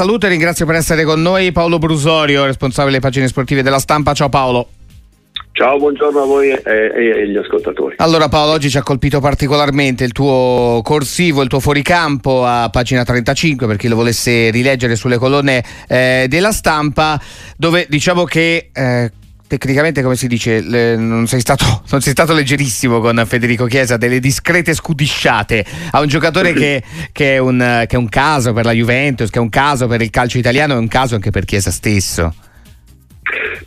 saluto e ringrazio per essere con noi Paolo Brusorio, responsabile delle pagine sportive della stampa. Ciao Paolo. Ciao, buongiorno a voi e, e, agli ascoltatori. Allora Paolo, oggi ci ha colpito particolarmente il tuo corsivo, il tuo fuoricampo a pagina 35 per chi lo volesse rileggere sulle colonne eh, della stampa, dove diciamo che... Eh, tecnicamente come si dice le, non, sei stato, non, sei stato, leggerissimo con Federico Chiesa delle discrete scudisciate a un giocatore che, che, è un, che, è un, caso per la Juventus che è un caso per il calcio italiano è un caso anche per Chiesa stesso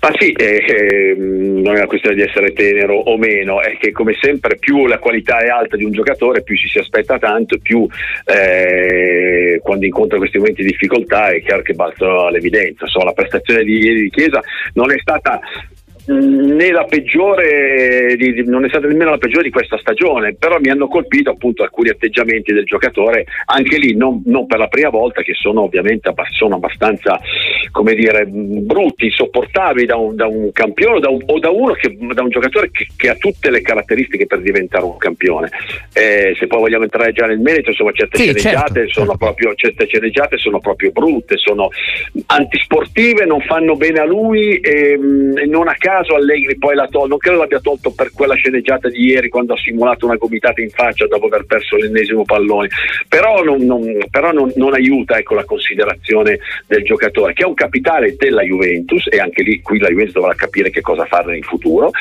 ma sì, eh, eh, non è una questione di essere tenero o meno, è che come sempre più la qualità è alta di un giocatore, più ci si aspetta tanto, più eh, quando incontra questi momenti di difficoltà è chiaro che balza l'evidenza. Insomma, la prestazione di ieri di Chiesa non è stata né la peggiore di, non è stata nemmeno la peggiore di questa stagione però mi hanno colpito appunto alcuni atteggiamenti del giocatore anche lì non, non per la prima volta che sono ovviamente sono abbastanza come dire brutti insopportabili da un, da un campione da un, o da uno che, da un giocatore che, che, ha tutte le caratteristiche per diventare un campione eh, se poi vogliamo entrare già nel merito insomma certe sì, sceneggiate certo, sono certo. proprio certe sceneggiate sono proprio brutte sono antisportive non fanno bene a lui e, e non a caso caso Allegri poi la tolto, non credo l'abbia tolto per quella sceneggiata di ieri quando ha simulato una gomitata in faccia dopo aver perso l'ennesimo pallone, però non, non, però non, non aiuta ecco, la considerazione del giocatore che è un capitale della Juventus e anche lì qui la Juventus dovrà capire che cosa fare in futuro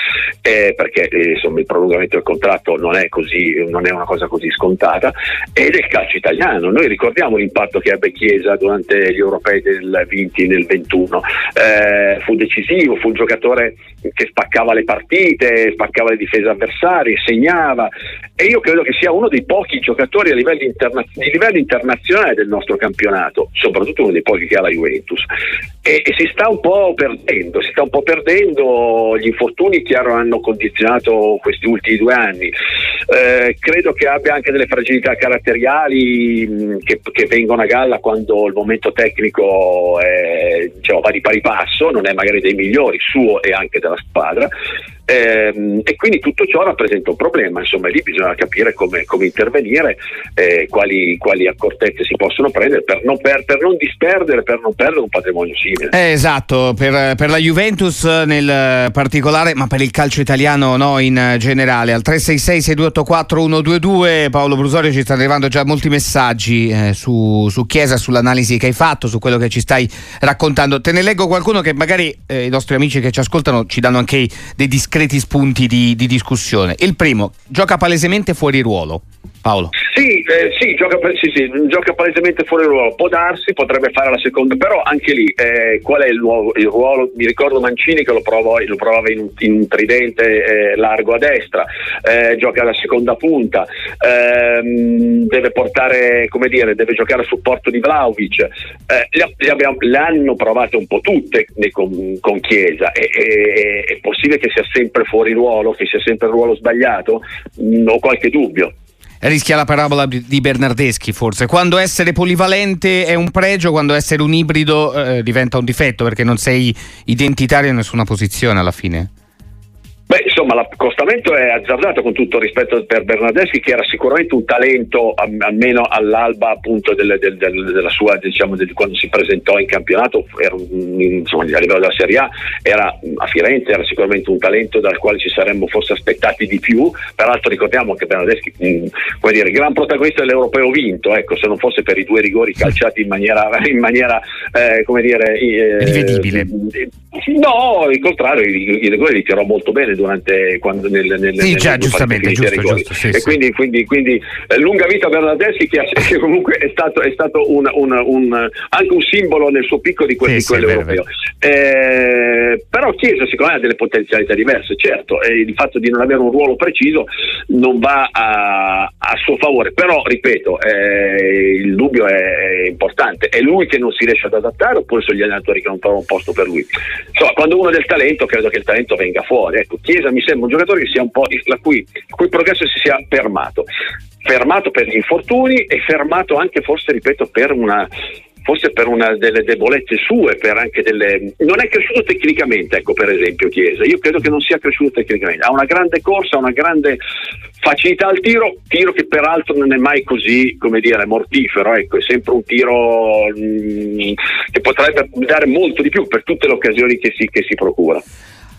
eh, perché eh, insomma, il prolungamento del contratto non è, così, non è una cosa così scontata ed è il calcio italiano, noi ricordiamo l'impatto che ebbe Chiesa durante gli europei del 20 nel 21, eh, fu decisivo, fu un giocatore che spaccava le partite, spaccava le difese avversarie, segnava e io credo che sia uno dei pochi giocatori a livello, interna- di livello internazionale del nostro campionato, soprattutto uno dei pochi che ha la Juventus. E, e si sta un po' perdendo, si sta un po' perdendo, gli infortuni chiaro hanno condizionato questi ultimi due anni. Eh, credo che abbia anche delle fragilità caratteriali mh, che, che, vengono a galla quando il momento tecnico è, diciamo, va di pari passo, non è magari dei migliori, suo e anche della squadra ehm, e quindi tutto ciò rappresenta un problema, insomma lì bisogna capire come, come intervenire, eh, quali, quali, accortezze si possono prendere per non, per, per non, disperdere, per non perdere un patrimonio simile. Eh, esatto, per, per, la Juventus nel particolare, ma per il calcio italiano no, in generale. Al 366-6284-122 Paolo Brusorio ci stanno arrivando già molti messaggi eh, su, su, Chiesa, sull'analisi che hai fatto, su quello che ci stai raccontando. Te ne leggo qualcuno che magari eh, i nostri amici che ci ascoltano ci danno anche dei discreti spunti di, di discussione. Il primo, gioca palesemente fuori ruolo. Paolo. Sì, eh, sì, gioca, sì, sì, gioca, palesemente fuori ruolo, può darsi, potrebbe fare la seconda, però anche lì eh, qual è il, nuovo, il, ruolo? Mi ricordo Mancini che lo, provò, lo provava in in un tridente eh, largo a destra, eh, gioca la seconda punta, ehm, deve portare, come dire, deve giocare a supporto di Vlaovic, eh, le, hanno provate un po' tutte con, con Chiesa, e, e, è possibile che sia sempre fuori ruolo, che sia sempre il ruolo sbagliato? Ho qualche dubbio rischia la parabola di Bernardeschi forse. Quando essere polivalente è un pregio, quando essere un ibrido eh, diventa un difetto perché non sei identitario in nessuna posizione alla fine. Beh, insomma, l'accostamento è azzardato con tutto rispetto per Bernardeschi, che era sicuramente un talento, almeno all'alba appunto del, del, del, della sua, diciamo, quando si presentò in campionato, era, insomma, a livello della Serie A, era a Firenze, era sicuramente un talento dal quale ci saremmo forse aspettati di più. Peraltro ricordiamo che Bernardeschi, come dire, gran protagonista dell'Europeo vinto, ecco, se non fosse per i due rigori calciati in maniera, in maniera eh, come dire, eh, rivedibile. No, il contrario, i rigori li tirò molto bene durante quando nel, nel, sì, già, giustamente, giusto, giusto, sì, e sì. quindi, quindi, quindi eh, lunga vita Bernardeschi che, che, comunque è stato, è stato un, un, un, anche un simbolo nel suo picco di quel sì, europeo eh, Chiesa secondo me ha delle potenzialità diverse certo e il fatto di non avere un ruolo preciso non va a, a suo favore. Però ripeto eh, il dubbio è, importante. È lui che non si riesce ad adattare oppure sono gli allenatori che non trovano un posto per lui? Insomma quando uno ha del talento credo che il talento venga fuori. Ecco, Chiesa mi sembra un giocatore la cui, il cui progresso si sia fermato. Fermato per gli infortuni e fermato anche forse ripeto per una forse per una delle debolezze sue, per anche delle... non è cresciuto tecnicamente, ecco per esempio Chiesa, io credo che non sia cresciuto tecnicamente, ha una grande corsa, una grande facilità al tiro, tiro che peraltro non è mai così, come dire, mortifero, ecco, è sempre un tiro mh, mm, che potrebbe dare molto di più per tutte le occasioni che si, che si procura.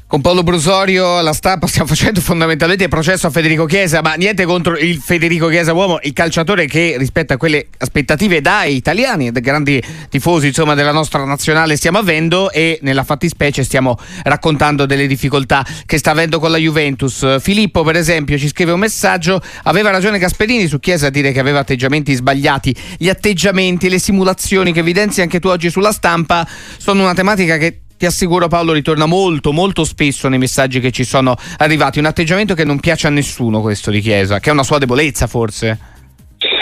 Con Paolo Brusorio alla stampa stiamo facendo fondamentalmente il processo a Federico Chiesa, ma niente contro il Federico Chiesa uomo, il calciatore che rispetto a quelle aspettative dai italiani, dai grandi tifosi insomma, della nostra nazionale stiamo avendo e nella fattispecie stiamo raccontando delle difficoltà che sta avendo con la Juventus. Filippo per esempio ci scrive un messaggio, aveva ragione Gasperini su Chiesa a dire che aveva atteggiamenti sbagliati, gli atteggiamenti, le simulazioni che evidenzi anche tu oggi sulla stampa sono una tematica che ti assicuro Paolo ritorna molto molto spesso nei messaggi che ci sono arrivati, un atteggiamento che non piace a nessuno questo di Chiesa, che è una sua debolezza forse.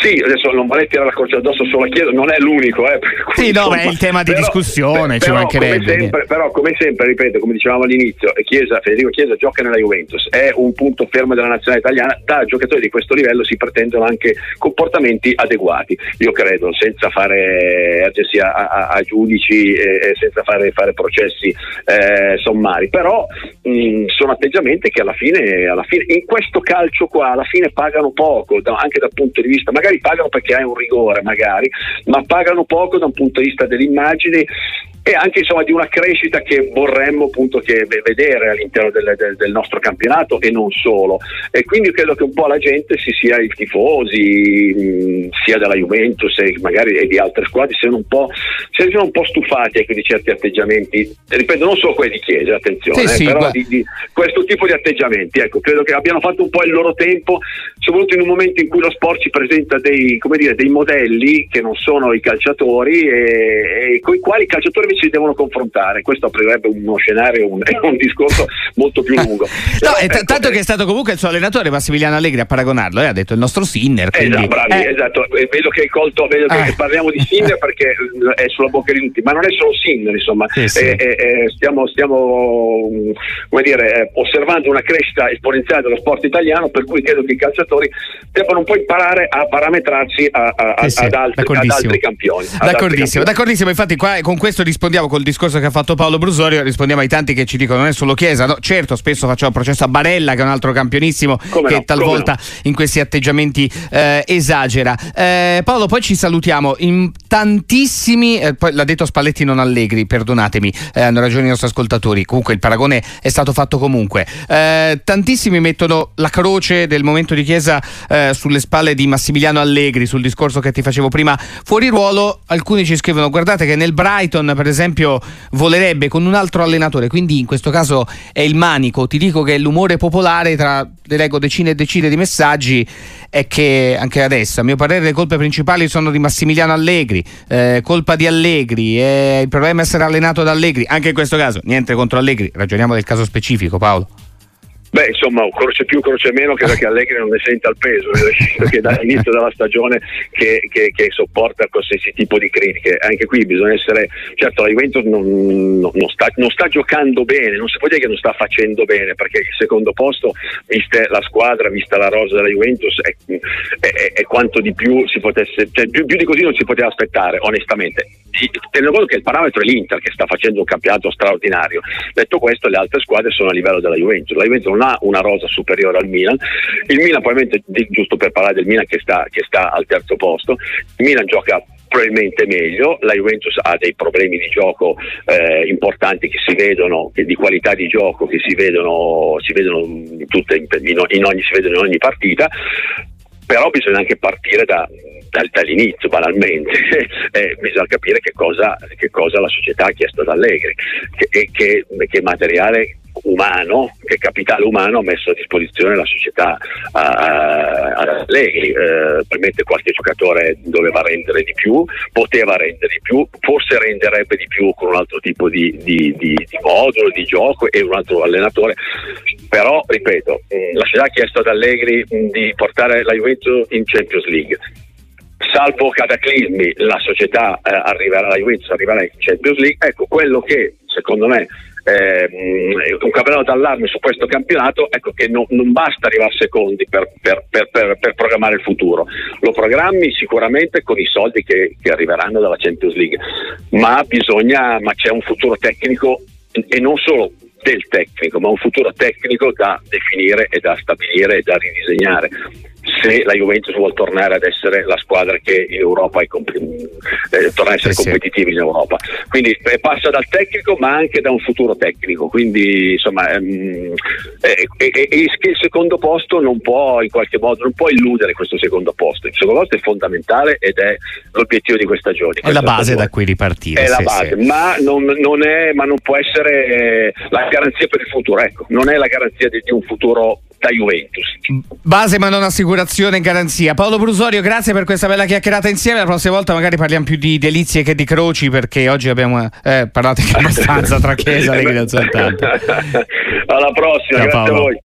Sì, adesso non vorrei tirare la croce addosso solo a Chiesa, non è l'unico. Eh, sì, no, è il tema di però, discussione, però, ci mancherebbe. Come sempre, però, come sempre, ripeto, come dicevamo all'inizio, Chiesa, Federico Chiesa gioca nella Juventus, è un punto fermo della nazionale italiana, da giocatori di questo livello si pretendono anche comportamenti adeguati, io credo, senza fare accessi a, a, a giudici e, senza fare, fare processi eh, sommari, però mh, sono atteggiamenti che alla fine, alla fine, in questo calcio qua, alla fine pagano poco, da, anche dal punto di vista, magari magari pagano perché hai un rigore, magari, ma pagano poco da un punto di vista dell'immagine e anche insomma, di una crescita che vorremmo appunto che vedere all'interno del, del, del, nostro campionato e non solo. E quindi credo che un po' la gente, si sia i tifosi, mh, sia della Juventus e magari e di altre squadre, siano un po', siano un po stufati ecco, di certi atteggiamenti. Ripeto, non solo quelli di Chiesa, attenzione, sì, eh, sì, però di, di, questo tipo di atteggiamenti. Ecco, credo che abbiano fatto un po' il loro tempo, soprattutto in un momento in cui lo sport ci presenta dei, dire, dei modelli che non sono i calciatori e, e con i quali i calciatori si devono confrontare. Questo aprirebbe uno scenario, un, un discorso molto più lungo. no, Però, ecco, tanto eh, che è stato comunque il suo allenatore Massimiliano Allegri a paragonarlo, eh, ha detto il nostro Sinner. Esatto, quindi, esatto, bravi, eh. esatto. vedo che hai colto, vedo che ah. parliamo di Sinner perché è sulla bocca di tutti, ma non è solo Sinner, insomma, sì, sì. Eh, eh, stiamo, stiamo dire, osservando una crescita esponenziale dello sport italiano, per cui credo che i calciatori debbano un po' imparare a parametrarsi a, a, sì, ad, altri, ad, altri, campioni. Ad d'accordissimo, altri campioni. d'accordissimo, infatti qua con questo rispondiamo col discorso che ha fatto Paolo Brusorio, rispondiamo ai tanti che ci dicono non è solo Chiesa, no, certo spesso facciamo processo a Barella che è un altro campionissimo come che no, talvolta no. in questi atteggiamenti eh, esagera. Eh, Paolo poi ci salutiamo in tantissimi, eh, poi l'ha detto Spalletti non allegri, perdonatemi, eh, hanno ragione i nostri ascoltatori, comunque il paragone è stato fatto comunque. Eh, tantissimi mettono la croce del momento di Chiesa eh, sulle spalle di Massimiliano Allegri sul discorso che ti facevo prima fuori ruolo, alcuni ci scrivono guardate che nel Brighton per esempio volerebbe con un altro allenatore, quindi in questo caso è il manico. Ti dico che l'umore popolare tra le leggo decine e decine di messaggi è che anche adesso, a mio parere, le colpe principali sono di Massimiliano Allegri, eh, colpa di Allegri, eh, il problema è essere allenato da Allegri, anche in questo caso, niente contro Allegri, ragioniamo del caso specifico, Paolo. Beh, insomma, croce più, croce meno, credo che Allegri non ne senta il peso, perché dall'inizio della stagione che, che, che, sopporta qualsiasi tipo di critiche. Anche qui bisogna essere, certo la Juventus non, non, sta, non, sta, giocando bene, non si può dire che non sta facendo bene, perché il secondo posto, vista la squadra, vista la rosa della Juventus, è, è, è quanto di più si potesse, cioè più, più di così non si poteva aspettare, onestamente tenendo conto che il parametro è l'Inter che sta facendo un campionato straordinario. Detto questo, le altre squadre sono a livello della Juventus. La Juventus non ha una rosa superiore al Milan. Il Milan, probabilmente, giusto per parlare del Milan che sta, che sta al terzo posto, il Milan gioca probabilmente meglio, la Juventus ha dei problemi di gioco eh, importanti che si vedono, che di qualità di gioco che si vedono, si vedono in, tutte, in, in, ogni, si vedono in ogni partita, però bisogna anche partire da, dall'inizio banalmente eh, bisogna capire che cosa, che cosa, la società ha chiesto ad Allegri che, che, che materiale umano, che capitale umano ha messo a disposizione la società ad Allegri. Eh, probabilmente qualche giocatore doveva rendere di più, poteva rendere di più, forse renderebbe di più con un altro tipo di, di, di, di modulo, di gioco e un altro allenatore. Però, ripeto, la società ha chiesto ad Allegri di portare la Juventus in Champions League salvo cataclismi la società eh, arriverà, la Juventus arriverà in Champions League, ecco quello che secondo me eh, un campionato d'allarme su questo campionato, ecco che no, non basta arrivare secondi per, per, per, per, programmare il futuro, lo programmi sicuramente con i soldi che, che arriveranno dalla Champions League, ma, bisogna, ma c'è un futuro tecnico e non solo del tecnico, ma un futuro tecnico da definire e da stabilire e da ridisegnare se la Juventus vuole tornare ad essere la squadra che in Europa è comp- eh, torna a essere sì, competitiva sì. in Europa. Quindi eh, passa dal tecnico ma anche da un futuro tecnico. Quindi insomma ehm, eh, il secondo posto non può in qualche modo non può illudere questo secondo posto. Il secondo posto è fondamentale ed è l'obiettivo di questa stagione. È la base da cui ripartire. È sì, la base, ma non, non, è, ma non può essere la garanzia per il futuro. Ecco, non è la garanzia di, di un futuro da Juventus. Base ma non assicurazione e garanzia. Paolo Brusorio, grazie per questa bella chiacchierata insieme. La prossima volta magari parliamo più di delizie che di croci perché oggi abbiamo eh, parlato abbastanza tra Chiesa e Leghe Alla prossima, Ciao, grazie Paolo. a voi.